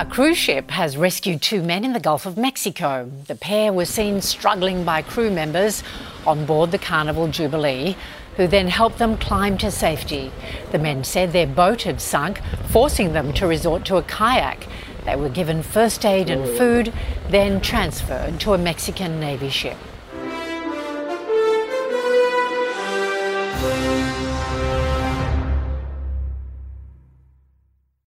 A cruise ship has rescued two men in the Gulf of Mexico. The pair were seen struggling by crew members on board the Carnival Jubilee, who then helped them climb to safety. The men said their boat had sunk, forcing them to resort to a kayak. They were given first aid and food, then transferred to a Mexican Navy ship.